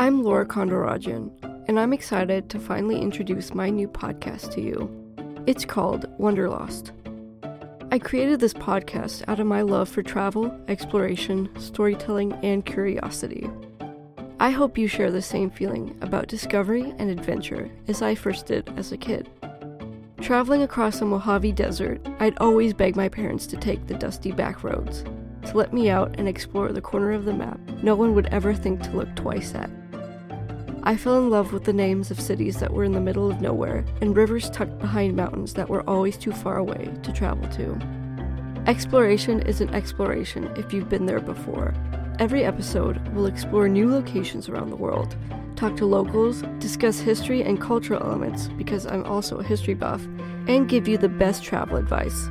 I'm Laura Kondarajan, and I'm excited to finally introduce my new podcast to you. It's called Wanderlost. I created this podcast out of my love for travel, exploration, storytelling, and curiosity. I hope you share the same feeling about discovery and adventure as I first did as a kid. Traveling across the Mojave Desert, I'd always beg my parents to take the dusty back roads, to let me out and explore the corner of the map no one would ever think to look twice at. I fell in love with the names of cities that were in the middle of nowhere and rivers tucked behind mountains that were always too far away to travel to. Exploration is an exploration if you've been there before. Every episode will explore new locations around the world, talk to locals, discuss history and cultural elements because I'm also a history buff, and give you the best travel advice.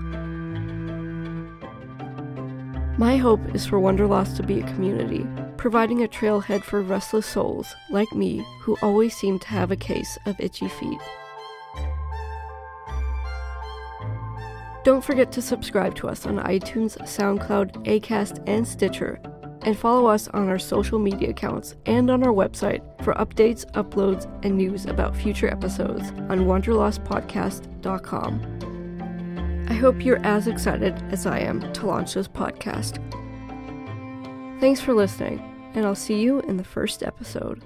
My hope is for Wanderlost to be a community, providing a trailhead for restless souls like me who always seem to have a case of itchy feet. Don't forget to subscribe to us on iTunes, SoundCloud, Acast, and Stitcher, and follow us on our social media accounts and on our website for updates, uploads, and news about future episodes on wanderlostpodcast.com. I hope you're as excited as I am to launch this podcast. Thanks for listening, and I'll see you in the first episode.